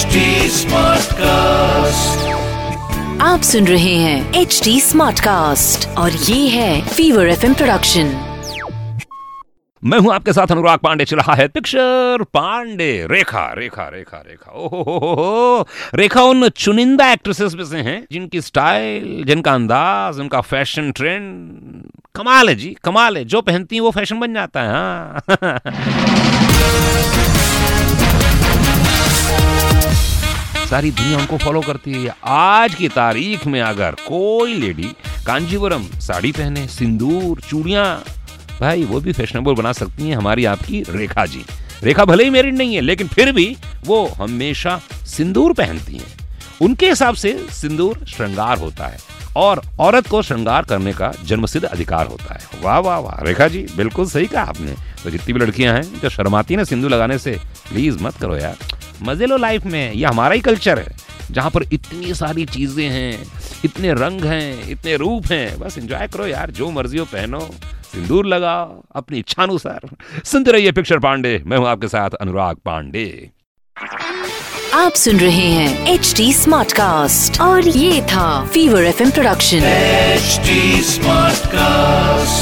HD Smartcast. आप सुन रहे हैं एच डी स्मार्ट कास्ट और ये है फीवर एफ़ प्रोडक्शन मैं हूँ आपके साथ अनुराग पांडे चल रहा है पिक्चर पांडे। रेखा रेखा रेखा रेखा। ओहो हो हो हो। रेखा उन चुनिंदा एक्ट्रेसेस में से हैं जिनकी स्टाइल जिनका अंदाज उनका फ़ैशन ट्रेंड कमाल है जी कमाल है। जो पहनती है वो फ़ैशन बन जाता है हाँ। सारी दुनिया उनको फॉलो करती है। आज की तारीख में अगर कोई लेडी कांजीवरम साड़ी पहने, सिंदूर, चूड़ियाँ, भाई वो भी फैशनेबल बना सकती हैं हमारी आपकी रेखा जी। रेखा भले ही मेरिड नहीं है, लेकिन फिर भी वो हमेशा सिंदूर पहनती हैं। उनके हिसाब से सिंदूर श्रृंगार होता है और औरत को श्रृंगार करने का जन्मसिद्ध अधिकार होता है। वाह वाह वाह। रेखा जी, बिल्कुल सही कहा आपने। तो जितनी भी लड़कियाँ हैं, जो शर्माती ना सिंदूर लगाने से प्लीज़ मत करो यार। मज़े लो लाइफ में ये हमारा ही कल्चर है जहाँ पर इतनी सारी चीज़ें हैं इतने रंग हैं इतने रूप हैं बस एंजॉय करो यार जो मर्ज़ी हो पहनो सिंदूर लगाओ अपनी इच्छानुसार। सुनते रहिए पिक्चर पांडे मैं हूँ आपके साथ अनुराग पांडे। आप सुन रहे हैं एच डी स्मार्ट कास्ट और ये था fever FM production H smart Smartcast.